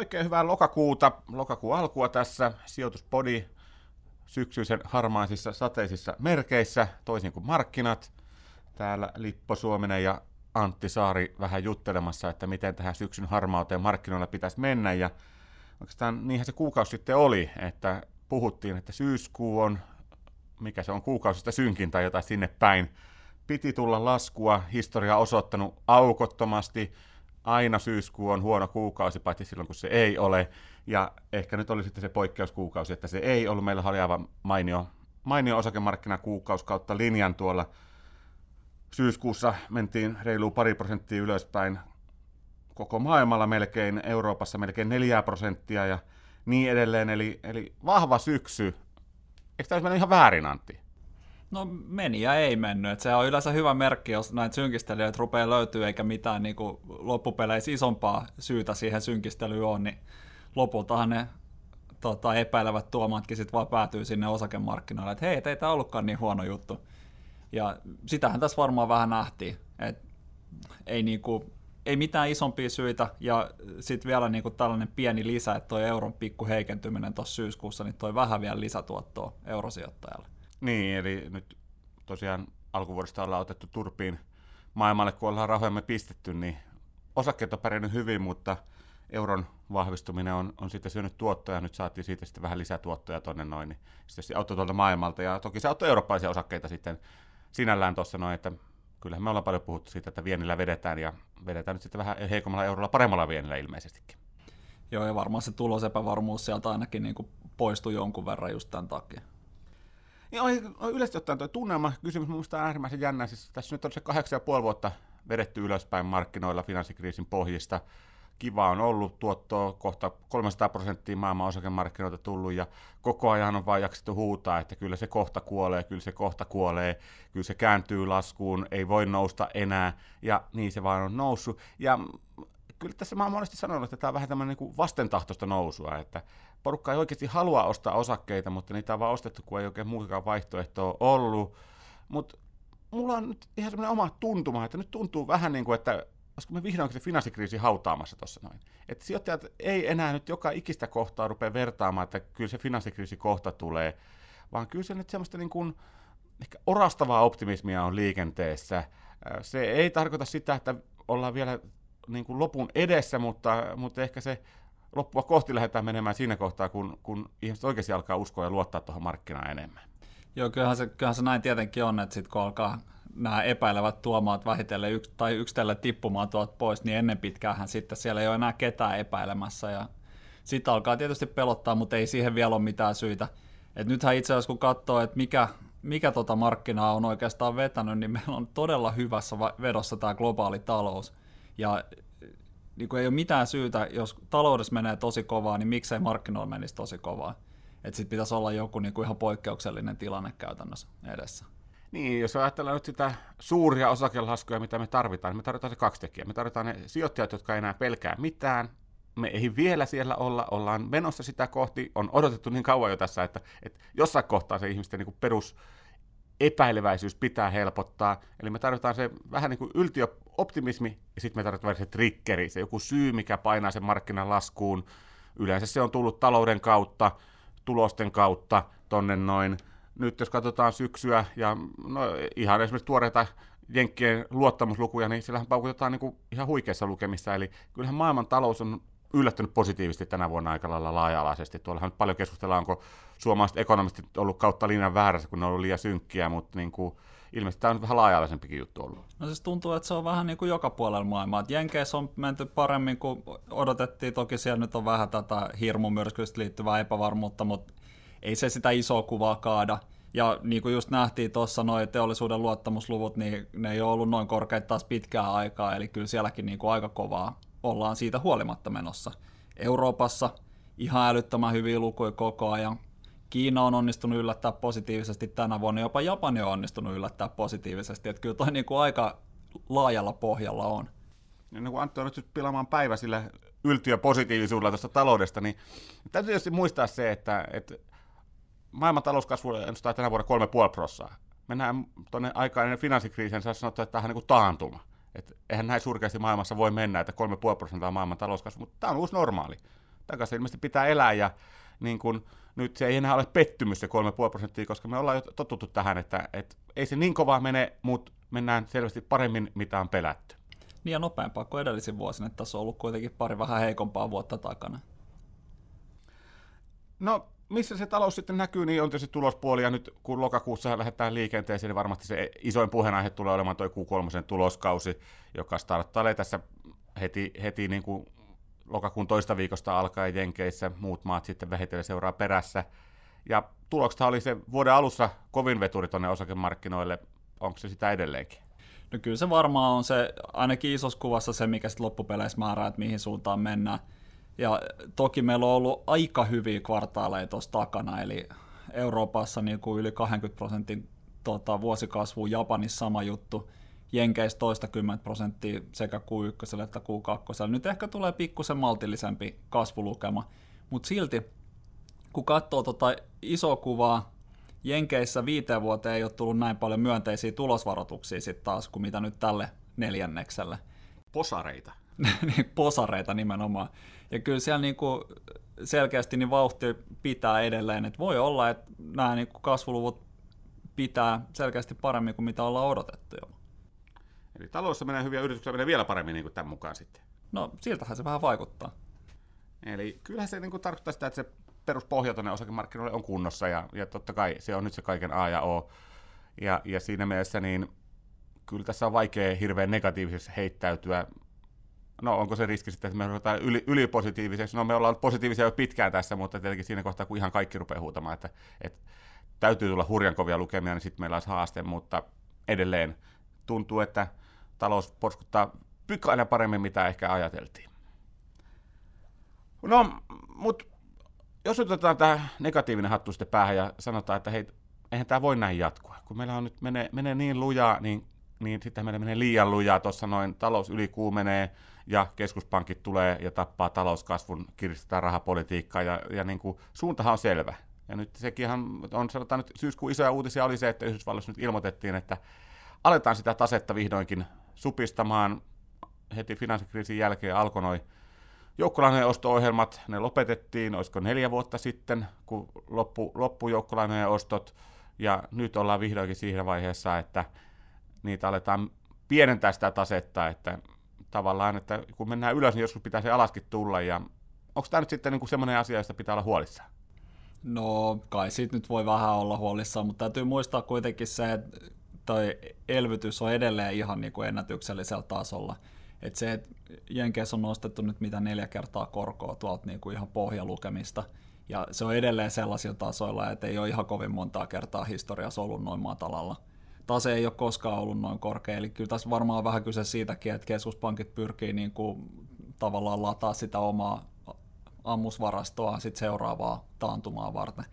oikein hyvää lokakuuta, lokakuun alkua tässä, sijoituspodi syksyisen harmaisissa sateisissa merkeissä, toisin kuin markkinat. Täällä Lippo Suominen ja Antti Saari vähän juttelemassa, että miten tähän syksyn harmauteen markkinoilla pitäisi mennä. Ja oikeastaan niinhän se kuukausi sitten oli, että puhuttiin, että syyskuu on, mikä se on kuukausista synkin tai jotain sinne päin. Piti tulla laskua, historia osoittanut aukottomasti, aina syyskuu on huono kuukausi, paitsi silloin kun se ei ole. Ja ehkä nyt oli sitten se poikkeuskuukausi, että se ei ollut. Meillä oli aivan mainio, mainio osakemarkkinakuukausi kautta linjan tuolla. Syyskuussa mentiin reilu pari prosenttia ylöspäin koko maailmalla melkein, Euroopassa melkein neljä prosenttia ja niin edelleen. Eli, eli vahva syksy. Eikö tämä mennyt ihan väärin, Antti? No meni ja ei mennyt. Et se on yleensä hyvä merkki, jos näitä synkistelijöitä rupeaa löytyä eikä mitään niin kuin loppupeleissä isompaa syytä siihen synkistelyyn on, niin lopultahan ne tota, epäilevät tuomatkin sitten vaan päätyy sinne osakemarkkinoille, että hei, ei tämä ollutkaan niin huono juttu. Ja sitähän tässä varmaan vähän nähtiin, että ei, niinku, ei mitään isompia syitä, ja sitten vielä niinku tällainen pieni lisä, että tuo euron pikku heikentyminen tuossa syyskuussa, niin toi vähän vielä lisätuottoa eurosijoittajalle. Niin, eli nyt tosiaan alkuvuodesta ollaan otettu turpiin maailmalle, kun ollaan rahojamme pistetty, niin osakkeet on pärjännyt hyvin, mutta euron vahvistuminen on, on sitten syönyt tuottoja, nyt saatiin siitä sitten vähän lisätuottoja tuonne noin, niin sitten se auttoi tuolta maailmalta, ja toki se auttoi eurooppalaisia osakkeita sitten sinällään tuossa noin, että kyllähän me ollaan paljon puhuttu siitä, että vienillä vedetään, ja vedetään nyt sitten vähän heikommalla eurolla paremmalla vienillä ilmeisestikin. Joo, ja varmaan se tulosepävarmuus sieltä ainakin niin poistui jonkun verran just tämän takia. Niin on, on yleisesti ottaen tuo tunnelma kysymys minusta on äärimmäisen jännä. Siis tässä nyt on se kahdeksan ja puoli vuotta vedetty ylöspäin markkinoilla finanssikriisin pohjista. Kiva on ollut, tuottoa kohta 300 prosenttia maailman osakemarkkinoilta tullut ja koko ajan on vain jaksettu huutaa, että kyllä se kohta kuolee, kyllä se kohta kuolee, kyllä se kääntyy laskuun, ei voi nousta enää ja niin se vaan on noussut. Ja kyllä tässä mä oon monesti sanonut, että tämä on vähän tämmöinen niin vastentahtoista nousua, että porukka ei oikeasti halua ostaa osakkeita, mutta niitä on vaan ostettu, kun ei oikein muutakaan vaihtoehtoa ollut. Mutta mulla on nyt ihan semmoinen oma tuntuma, että nyt tuntuu vähän niin kuin, että olisiko me vihdoinkin se finanssikriisi hautaamassa tuossa noin. Että sijoittajat ei enää nyt joka ikistä kohtaa rupea vertaamaan, että kyllä se finanssikriisi kohta tulee, vaan kyllä se nyt semmoista niin kuin, ehkä orastavaa optimismia on liikenteessä. Se ei tarkoita sitä, että ollaan vielä niin kuin lopun edessä, mutta, mutta ehkä se loppua kohti lähdetään menemään siinä kohtaa, kun, kun ihmiset oikeasti alkaa uskoa ja luottaa tuohon markkinaan enemmän. Joo, kyllähän se, kyllähän se näin tietenkin on, että sitten kun alkaa nämä epäilevät tuomaat vähitellen yks, tai yksitellen tippumaan tuolta pois, niin ennen pitkään sitten siellä ei ole enää ketään epäilemässä. Ja sitten alkaa tietysti pelottaa, mutta ei siihen vielä ole mitään syitä. Et nythän itse asiassa kun katsoo, että mikä, mikä tota markkinaa on oikeastaan vetänyt, niin meillä on todella hyvässä vedossa tämä globaali talous. Ja niin kuin ei ole mitään syytä, jos taloudessa menee tosi kovaa, niin miksei markkinoilla menisi tosi kovaa. Että sitten pitäisi olla joku niin kuin ihan poikkeuksellinen tilanne käytännössä edessä. Niin, jos ajatellaan nyt sitä suuria osakelaskuja, mitä me tarvitaan, niin me tarvitaan se kaksi tekijää. Me tarvitaan ne sijoittajat, jotka ei enää pelkää mitään. Me ei vielä siellä olla, ollaan menossa sitä kohti. On odotettu niin kauan jo tässä, että, että jossain kohtaa se ihmisten niin perus epäileväisyys pitää helpottaa. Eli me tarvitaan se vähän niin kuin yltiöoptimismi, ja sitten me tarvitaan se triggeri, se joku syy, mikä painaa sen markkinan laskuun. Yleensä se on tullut talouden kautta, tulosten kautta, tonne noin. Nyt jos katsotaan syksyä, ja no, ihan esimerkiksi tuoreita Jenkkien luottamuslukuja, niin sillähän paukutetaan niin kuin ihan huikeissa lukemissa. Eli kyllähän maailman talous on yllättynyt positiivisesti tänä vuonna aika lailla laaja-alaisesti. Tuollahan nyt paljon keskustellaan, onko suomalaiset ekonomistit ollut kautta linjan väärässä, kun ne on ollut liian synkkiä, mutta niin kuin, ilmeisesti tämä on vähän laaja-alaisempikin juttu ollut. No siis tuntuu, että se on vähän niin kuin joka puolella maailmaa. Jenkeissä on menty paremmin kuin odotettiin. Toki siellä nyt on vähän tätä hirmumyrskyistä liittyvää epävarmuutta, mutta ei se sitä isoa kuvaa kaada. Ja niin kuin just nähtiin tuossa noin teollisuuden luottamusluvut, niin ne ei ole ollut noin korkeita taas pitkää aikaa, eli kyllä sielläkin niin kuin aika kovaa ollaan siitä huolimatta menossa. Euroopassa ihan älyttömän hyviä lukuja koko ajan. Kiina on onnistunut yllättää positiivisesti tänä vuonna, jopa Japani on onnistunut yllättää positiivisesti, että kyllä toi niin kuin aika laajalla pohjalla on. Ja niin kuin Antti on nyt pilaamaan päivä sillä yltiöpositiivisuudella tuosta taloudesta, niin täytyy tietysti muistaa se, että, että maailman talouskasvu ennustaa tänä vuonna 3,5 prosenttia. Mennään tuonne aikaan ennen finanssikriisin, sä sanottu, että tämä on niin kuin taantuma. Et eihän näin surkeasti maailmassa voi mennä, että 3,5 prosenttia on maailman talouskasvu, mutta tämä on uusi normaali. takaisin ilmeisesti pitää elää ja niin kun, nyt se ei enää ole pettymys se 3,5 prosenttia, koska me ollaan jo totuttu tähän, että, että ei se niin kovaa mene, mutta mennään selvästi paremmin, mitä on pelätty. Niin ja nopeampaa kuin edellisin vuosina, että tässä on ollut kuitenkin pari vähän heikompaa vuotta takana. No, missä se talous sitten näkyy, niin on tietysti tulospuoli, ja nyt kun lokakuussa lähdetään liikenteeseen, niin varmasti se isoin puheenaihe tulee olemaan tuo Q3 tuloskausi, joka starttailee tässä heti, heti niin kuin lokakuun toista viikosta alkaen Jenkeissä, muut maat sitten vähitellen seuraa perässä. Ja tuloksesta oli se vuoden alussa kovin veturi tuonne osakemarkkinoille, onko se sitä edelleenkin? No kyllä se varmaan on se, ainakin isossa kuvassa se, mikä sitten loppupeleissä määrää, että mihin suuntaan mennään. Ja toki meillä on ollut aika hyviä kvartaaleja tuossa takana, eli Euroopassa niin kuin yli 20 prosentin tota, vuosikasvu, Japanissa sama juttu, Jenkeissä toista 10 prosenttia sekä Q1 että Q2. Nyt ehkä tulee pikkusen maltillisempi kasvulukema, mutta silti kun katsoo tota isoa kuvaa, Jenkeissä viiteen vuoteen ei ole tullut näin paljon myönteisiä tulosvaroituksia sitten taas kuin mitä nyt tälle neljännekselle. Posareita. Niin, posareita nimenomaan. Ja kyllä siellä niinku selkeästi niin vauhti pitää edelleen, että voi olla, että nämä niinku kasvuluvut pitää selkeästi paremmin kuin mitä ollaan odotettu jo. Eli taloudessa menee hyviä yrityksiä menee vielä paremmin niin kuin tämän mukaan sitten. No, siltähän se vähän vaikuttaa. Eli kyllähän se niin kuin tarkoittaa sitä, että se peruspohja tuonne osakemarkkinoille on kunnossa, ja, ja totta kai se on nyt se kaiken A ja O. Ja, ja siinä mielessä niin kyllä tässä on vaikea hirveän negatiivisesti heittäytyä. No onko se riski sitten, että me ruvetaan yli, ylipositiiviseksi? No me ollaan positiivisia jo pitkään tässä, mutta tietenkin siinä kohtaa, kun ihan kaikki rupeaa huutamaan, että, että täytyy tulla hurjan kovia lukemia, niin sitten meillä olisi haaste, mutta edelleen tuntuu, että talous porskuttaa pykäänä paremmin, mitä ehkä ajateltiin. No, mutta jos otetaan tämä negatiivinen hattu sitten päähän ja sanotaan, että hei, eihän tämä voi näin jatkua. Kun meillä on nyt menee, menee niin lujaa, niin, niin sitten meillä menee liian lujaa. Tuossa noin talous ylikuumenee ja keskuspankit tulee ja tappaa talouskasvun, kiristetään rahapolitiikkaa ja, ja niin kuin, suuntahan on selvä. Ja nyt sekin on, sanotaan nyt syyskuun isoja uutisia oli se, että Yhdysvalloissa nyt ilmoitettiin, että aletaan sitä tasetta vihdoinkin supistamaan. Heti finanssikriisin jälkeen alkoi noin joukkolainojen osto-ohjelmat, ne lopetettiin, olisiko neljä vuotta sitten, kun loppu, loppu joukkolainojen ostot, ja nyt ollaan vihdoinkin siinä vaiheessa, että niitä aletaan pienentää sitä tasetta, että tavallaan, että kun mennään ylös, niin joskus pitää se alaskin tulla, ja onko tämä nyt sitten niin semmoinen asia, josta pitää olla huolissaan? No kai siitä nyt voi vähän olla huolissaan, mutta täytyy muistaa kuitenkin se, että toi elvytys on edelleen ihan niin kuin ennätyksellisellä tasolla. Et se, että Jenkeissä on nostettu nyt mitä neljä kertaa korkoa tuolta niin kuin ihan pohjalukemista, ja se on edelleen sellaisilla tasoilla, että ei ole ihan kovin montaa kertaa historiassa ollut noin matalalla. Tase ei ole koskaan ollut noin korkea, eli kyllä tässä varmaan vähän kyse siitäkin, että keskuspankit pyrkii niin kuin tavallaan lataa sitä omaa ammusvarastoa sit seuraavaa taantumaa varten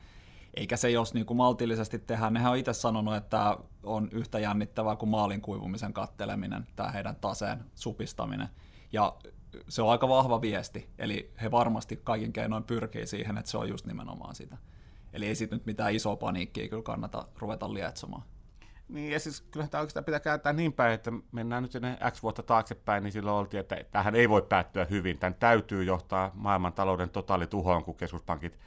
eikä se jos niin kuin maltillisesti tehdään. Nehän on itse sanonut, että on yhtä jännittävää kuin maalin kuivumisen katteleminen, tämä heidän taseen supistaminen. Ja se on aika vahva viesti, eli he varmasti kaikin keinoin pyrkii siihen, että se on just nimenomaan sitä. Eli ei sitten nyt mitään isoa paniikkia kyllä kannata ruveta lietsomaan. Niin, ja siis kyllähän tämä oikeastaan pitää kääntää niin päin, että mennään nyt sinne X vuotta taaksepäin, niin silloin oltiin, että tähän ei voi päättyä hyvin. Tämän täytyy johtaa maailman talouden totaalituhoon, kun keskuspankit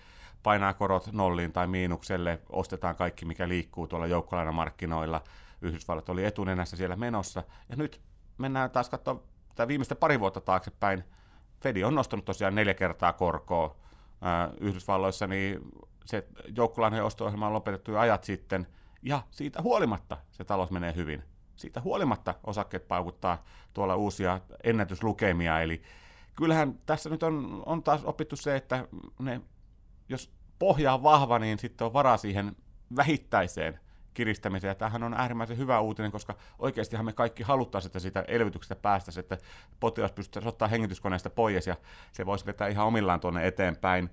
painaa korot nolliin tai miinukselle, ostetaan kaikki, mikä liikkuu tuolla joukkolainamarkkinoilla. Yhdysvallat oli etunenässä siellä menossa. Ja nyt mennään taas katsoa tätä viimeistä pari vuotta taaksepäin. Fedi on nostanut tosiaan neljä kertaa korkoa. Yhdysvalloissa niin se joukkolainojen osto-ohjelma on lopetettu jo ajat sitten, ja siitä huolimatta se talous menee hyvin. Siitä huolimatta osakkeet paukuttaa tuolla uusia ennätyslukemia, eli kyllähän tässä nyt on, on taas opittu se, että ne jos pohja on vahva, niin sitten on varaa siihen vähittäiseen kiristämiseen. Ja tämähän on äärimmäisen hyvä uutinen, koska oikeastihan me kaikki haluttaisiin, että siitä elvytyksestä päästäisiin, että potilas pystyisi ottaa hengityskoneesta pois ja se voisi vetää ihan omillaan tuonne eteenpäin.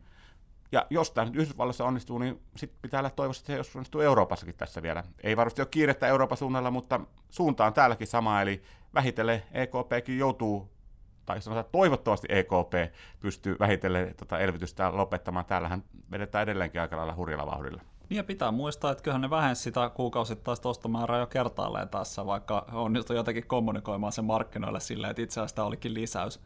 Ja jos tämä nyt Yhdysvalloissa onnistuu, niin sitten pitää olla toivossa, että se joskus onnistuu Euroopassakin tässä vielä. Ei varmasti ole kiirettä Euroopan suunnalla, mutta suunta on täälläkin sama, eli vähitellen EKPkin joutuu tai sanotaan, toivottavasti EKP pystyy vähitellen tota elvytystä lopettamaan. Täällähän vedetään edelleenkin aika lailla hurjalla vauhdilla. Niin ja pitää muistaa, että kyllähän ne vähensi sitä kuukausittaista ostomäärää jo kertaalleen tässä, vaikka onnistu jotenkin kommunikoimaan sen markkinoille silleen, että itse asiassa tämä olikin lisäys.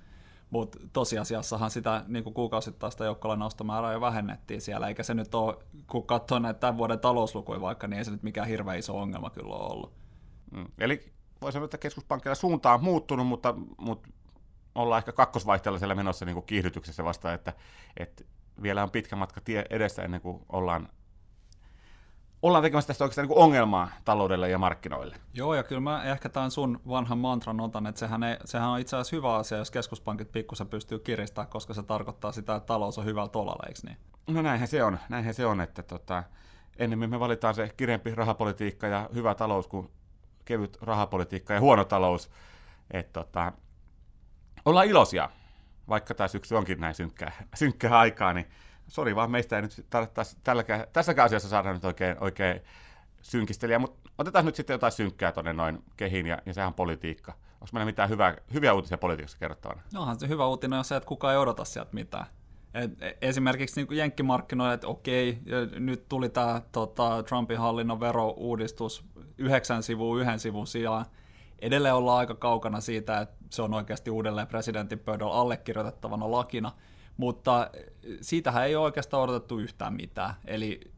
Mutta tosiasiassahan sitä niin kuin kuukausittaista joukkolainaustomäärää jo vähennettiin siellä, eikä se nyt ole, kun katsoo näitä tämän vuoden talouslukuja vaikka, niin ei se nyt mikään hirveän iso ongelma kyllä ole ollut. Mm. Eli voi sanoa, että keskuspankilla suunta on muuttunut, mutta, mutta ollaan ehkä kakkosvaihteella siellä menossa niin kiihdytyksessä vasta, että, että vielä on pitkä matka tie edessä ennen kuin ollaan ollaan tekemässä tästä oikeastaan niin ongelmaa taloudelle ja markkinoille. Joo, ja kyllä mä ehkä tämän sun vanhan mantran otan, että sehän, ei, sehän on itse asiassa hyvä asia, jos keskuspankit pikkusen pystyy kiristämään, koska se tarkoittaa sitä, että talous on hyvällä tolalla, eikö niin? No näinhän se on, näinhän se on, että tota, ennemmin me valitaan se kirempi rahapolitiikka ja hyvä talous kuin kevyt rahapolitiikka ja huono talous. Et tota, ollaan iloisia, vaikka tämä syksy onkin näin synkkää, synkkää aikaa, niin sori vaan meistä ei nyt tälläkään, tässäkään asiassa saada nyt oikein, oikein synkistelijä, mutta otetaan nyt sitten jotain synkkää tuonne noin kehiin, ja, ja sehän on politiikka. Onko meillä mitään hyvää, hyviä uutisia politiikassa kerrottavana? Nohan se hyvä uutinen on se, että kukaan ei odota sieltä mitään. Et e, esimerkiksi niin jenkkimarkkinoille, että okei, nyt tuli tämä tota, Trumpin hallinnon verouudistus yhdeksän sivua yhden sivun sijaan. Edelleen ollaan aika kaukana siitä, että se on oikeasti uudelleen presidentin pöydällä allekirjoitettavana lakina, mutta siitähän ei oikeastaan odotettu yhtään mitään. Eli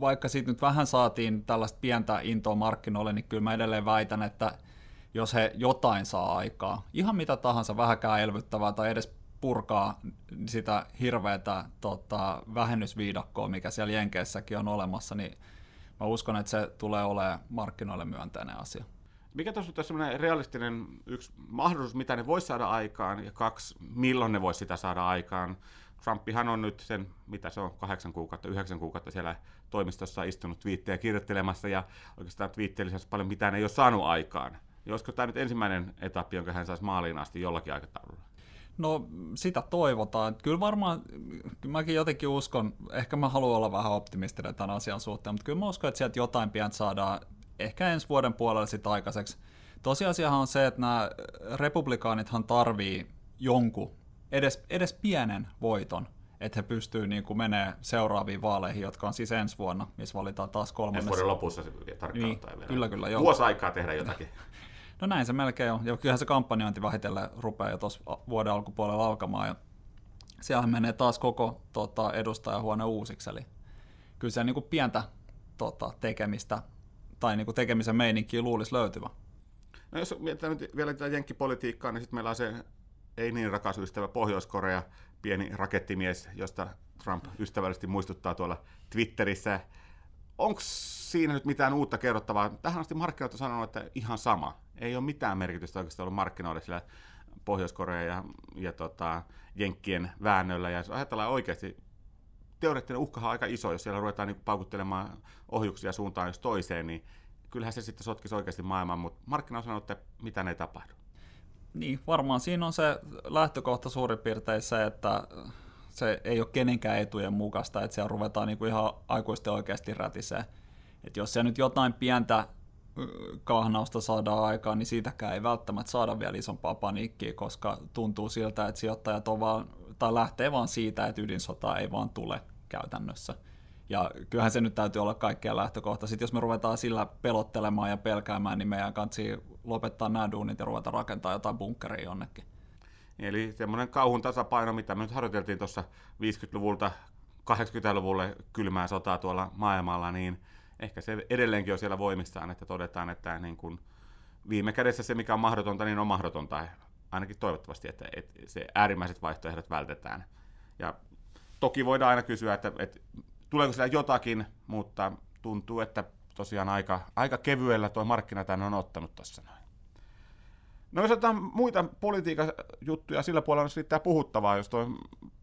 vaikka siitä nyt vähän saatiin tällaista pientä intoa markkinoille, niin kyllä mä edelleen väitän, että jos he jotain saa aikaa, ihan mitä tahansa vähäkään elvyttävää tai edes purkaa sitä hirveätä tota, vähennysviidakkoa, mikä siellä Jenkeissäkin on olemassa, niin mä uskon, että se tulee olemaan markkinoille myönteinen asia. Mikä tuossa on sellainen realistinen yksi mahdollisuus, mitä ne voisi saada aikaan, ja kaksi, milloin ne voisi sitä saada aikaan? Trumpihan on nyt sen, mitä se on, kahdeksan kuukautta, yhdeksän kuukautta siellä toimistossa istunut twiittejä kirjoittelemassa, ja oikeastaan twiittejä lisäksi paljon mitään ei ole saanut aikaan. Ja olisiko tämä nyt ensimmäinen etappi, jonka hän saisi maaliin asti jollakin aikataululla? No sitä toivotaan. Kyllä varmaan, mäkin jotenkin uskon, ehkä mä haluan olla vähän optimistinen tämän asian suhteen, mutta kyllä mä uskon, että sieltä jotain pian saadaan ehkä ensi vuoden puolella sitten aikaiseksi. Tosiasiahan on se, että nämä republikaanithan tarvii jonkun, edes, edes pienen voiton, että he pystyvät niin kuin menee seuraaviin vaaleihin, jotka on siis ensi vuonna, missä valitaan taas kolmannes. Ensi vuoden lopussa tarkkaan niin, Kyllä, kyllä. Joo. Vuosi aikaa tehdä jotakin. No näin se melkein on. Ja kyllähän se kampanjointi vähitellen rupeaa jo tuossa vuoden alkupuolella alkamaan. Ja siellä menee taas koko tota, edustajahuone uusiksi. Eli kyllä se niin kuin pientä tota, tekemistä tai niin kuin tekemisen meininkiä luulisi löytyvä. No jos mietitään nyt vielä tätä jenkkipolitiikkaa, niin sitten meillä on se ei niin rakas ystävä Pohjois-Korea, pieni rakettimies, josta Trump ystävällisesti muistuttaa tuolla Twitterissä. Onko siinä nyt mitään uutta kerrottavaa? Tähän asti markkinat on sanonut, että ihan sama ei ole mitään merkitystä oikeastaan ollut markkinoille sillä Pohjois-Korea ja, ja tota, Jenkkien väännöllä. Ja jos ajatellaan oikeasti, teoreettinen uhkahan on aika iso, jos siellä ruvetaan niin paukuttelemaan ohjuksia suuntaan jos toiseen, niin kyllähän se sitten sotkisi oikeasti maailman, mutta markkina on sanonut, että mitä ei tapahdu. Niin, varmaan siinä on se lähtökohta suurin piirtein se, että se ei ole kenenkään etujen mukaista, että siellä ruvetaan niin kuin ihan aikuisten oikeasti rätisee. Että jos se nyt jotain pientä kahnausta saadaan aikaan, niin siitäkään ei välttämättä saada vielä isompaa paniikkia, koska tuntuu siltä, että sijoittajat on vaan, tai lähtee vaan siitä, että ydinsota ei vaan tule käytännössä. Ja kyllähän se nyt täytyy olla kaikkea lähtökohta. Sitten jos me ruvetaan sillä pelottelemaan ja pelkäämään, niin meidän kansi lopettaa nämä duunit ja ruveta rakentaa jotain bunkkeria jonnekin. Eli semmoinen kauhun tasapaino, mitä me nyt harjoiteltiin tuossa 50-luvulta 80-luvulle kylmää sotaa tuolla maailmalla, niin ehkä se edelleenkin on siellä voimissaan, että todetaan, että niin kuin viime kädessä se, mikä on mahdotonta, niin on mahdotonta. Ainakin toivottavasti, että, että se äärimmäiset vaihtoehdot vältetään. Ja toki voidaan aina kysyä, että, että tuleeko siellä jotakin, mutta tuntuu, että tosiaan aika, aika kevyellä tuo markkina tänne on ottanut tuossa noin. No jos otetaan muita politiikan juttuja, sillä puolella on riittää puhuttavaa, jos tuo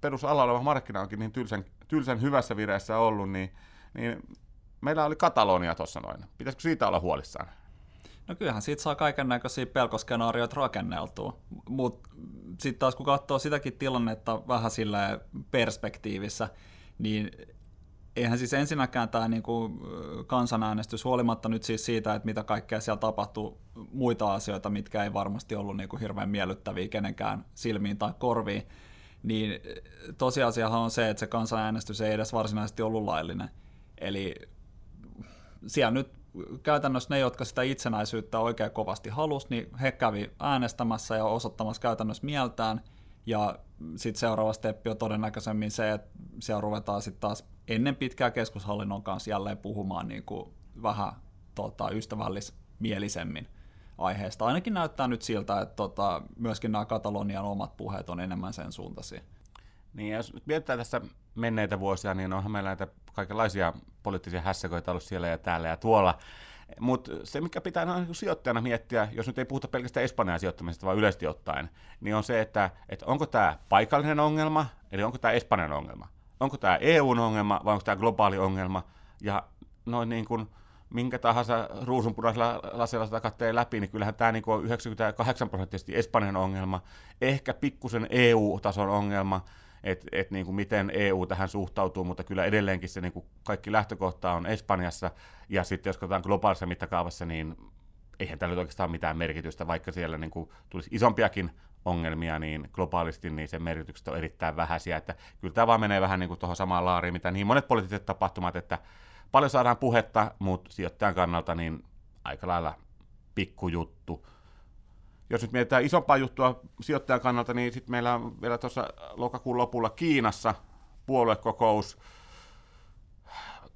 perusala oleva markkina onkin niin tylsän, tylsän hyvässä vireessä ollut, niin, niin meillä oli Katalonia tuossa noin. Pitäisikö siitä olla huolissaan? No kyllähän siitä saa kaiken näköisiä pelkoskenaarioita rakenneltua, mutta sitten taas kun katsoo sitäkin tilannetta vähän sillä perspektiivissä, niin eihän siis ensinnäkään tämä niinku kansanäänestys, huolimatta nyt siis siitä, että mitä kaikkea siellä tapahtuu, muita asioita, mitkä ei varmasti ollut niinku hirveän miellyttäviä kenenkään silmiin tai korviin, niin tosiasiahan on se, että se kansanäänestys ei edes varsinaisesti ollut laillinen. Eli siellä nyt käytännössä ne, jotka sitä itsenäisyyttä oikein kovasti halusi, niin he kävi äänestämässä ja osoittamassa käytännössä mieltään, Ja sitten seuraava steppi on todennäköisemmin se, että siellä ruvetaan sitten taas ennen pitkää keskushallinnon kanssa jälleen puhumaan niin kuin vähän tota, ystävällismielisemmin aiheesta. Ainakin näyttää nyt siltä, että tota, myöskin nämä Katalonian omat puheet on enemmän sen suuntaisia. Niin, jos nyt mietitään tässä menneitä vuosia, niin onhan meillä näitä kaikenlaisia poliittisia hässäköitä ollut siellä ja täällä ja tuolla. Mutta se, mikä pitää noin niin sijoittajana miettiä, jos nyt ei puhuta pelkästään Espanjan sijoittamisesta, vaan yleisesti ottaen, niin on se, että, että onko tämä paikallinen ongelma, eli onko tämä Espanjan ongelma. Onko tämä EUn ongelma vai onko tämä globaali ongelma. Ja noin niin kuin, minkä tahansa ruusunpunaisella lasilla sitä katsee läpi, niin kyllähän tämä niin on 98 prosenttisesti Espanjan ongelma, ehkä pikkusen EU-tason ongelma, että et niin kuin miten EU tähän suhtautuu, mutta kyllä edelleenkin se niin kuin kaikki lähtökohta on Espanjassa, ja sitten jos katsotaan globaalissa mittakaavassa, niin eihän tällä oikeastaan mitään merkitystä, vaikka siellä niin kuin tulisi isompiakin ongelmia, niin globaalisti niin sen merkitykset on erittäin vähäisiä, että kyllä tämä vaan menee vähän niin kuin tuohon samaan laariin, mitä niin monet poliittiset tapahtumat, että paljon saadaan puhetta, mutta sijoittajan kannalta niin aika lailla pikkujuttu jos nyt mietitään isompaa juttua sijoittajan kannalta, niin sitten meillä on vielä tuossa lokakuun lopulla Kiinassa puoluekokous.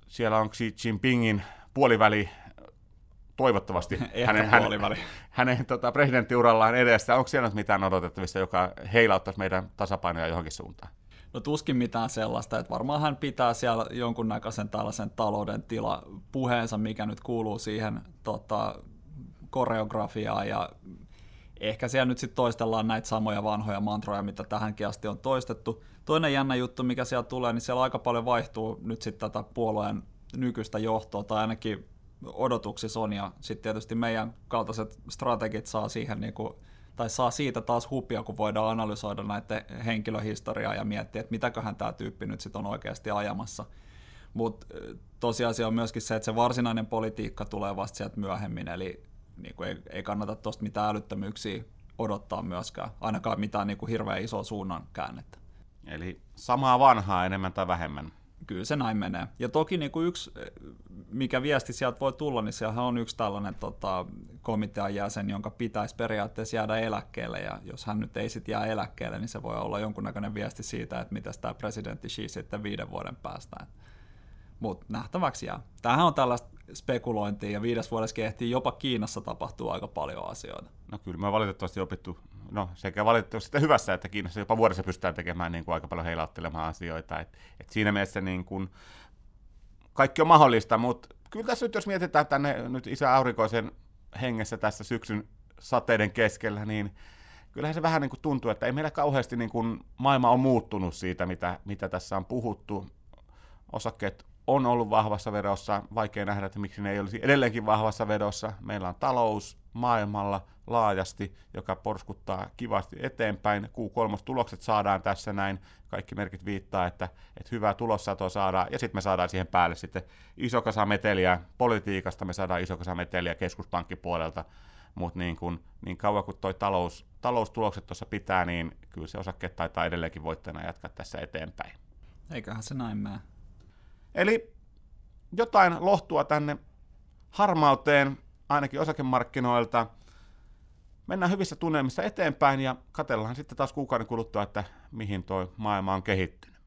Siellä on Xi Jinpingin puoliväli toivottavasti hänen, puoliväli. hänen, hänen tota, presidenttiurallaan edessä. Onko siellä nyt mitään odotettavissa, joka heilauttaisi meidän tasapainoja johonkin suuntaan? No tuskin mitään sellaista, että varmaan hän pitää siellä jonkunnäköisen tällaisen talouden tila puheensa, mikä nyt kuuluu siihen tota, koreografiaan ja ehkä siellä nyt sitten toistellaan näitä samoja vanhoja mantroja, mitä tähänkin asti on toistettu. Toinen jännä juttu, mikä siellä tulee, niin siellä aika paljon vaihtuu nyt sitten tätä puolueen nykyistä johtoa, tai ainakin odotuksissa on, ja sitten tietysti meidän kaltaiset strategit saa siihen niin kuin, tai saa siitä taas hupia, kun voidaan analysoida näiden henkilöhistoriaa ja miettiä, että mitäköhän tämä tyyppi nyt sitten on oikeasti ajamassa. Mutta tosiasia on myöskin se, että se varsinainen politiikka tulee vasta sieltä myöhemmin, eli niin kuin ei, ei kannata tuosta mitään älyttömyyksiä odottaa myöskään, ainakaan mitään niin kuin hirveän isoa suunnan käännettä. Eli samaa vanhaa enemmän tai vähemmän. Kyllä se näin menee. Ja toki niin kuin yksi, mikä viesti sieltä voi tulla, niin siellä on yksi tällainen tota, komitean jäsen, jonka pitäisi periaatteessa jäädä eläkkeelle, ja jos hän nyt ei sitten jää eläkkeelle, niin se voi olla jonkunnäköinen viesti siitä, että mitä tämä presidentti Xi sitten viiden vuoden päästä. Mutta nähtäväksi jää. Tämähän on tällaista spekulointia ja viides vuodessa ehtii jopa Kiinassa tapahtuu aika paljon asioita. No kyllä me valitettavasti opittu, no sekä valitettavasti että hyvässä, että Kiinassa jopa vuodessa pystytään tekemään niin kuin aika paljon heilauttelemaan asioita. Et, et siinä mielessä niin kuin, kaikki on mahdollista, mutta kyllä tässä nyt jos mietitään tänne nyt isä aurinkoisen hengessä tässä syksyn sateiden keskellä, niin kyllähän se vähän niin kuin tuntuu, että ei meillä kauheasti niin kuin maailma on muuttunut siitä, mitä, mitä tässä on puhuttu. Osakkeet on ollut vahvassa vedossa, vaikea nähdä, että miksi ne ei olisi edelleenkin vahvassa vedossa. Meillä on talous maailmalla laajasti, joka porskuttaa kivasti eteenpäin. Q3-tulokset saadaan tässä näin, kaikki merkit viittaa, että, että hyvää tulossatoa saadaan, ja sitten me saadaan siihen päälle sitten iso kasa meteliä politiikasta, me saadaan iso kasa meteliä keskuspankkipuolelta, mutta niin, kun, niin kauan kuin toi talous, taloustulokset tuossa pitää, niin kyllä se osakkeet taitaa edelleenkin voittajana jatkaa tässä eteenpäin. Eiköhän se näin mene. Eli jotain lohtua tänne harmauteen, ainakin osakemarkkinoilta. Mennään hyvissä tunnelmissa eteenpäin ja katellaan sitten taas kuukauden kuluttua, että mihin tuo maailma on kehittynyt.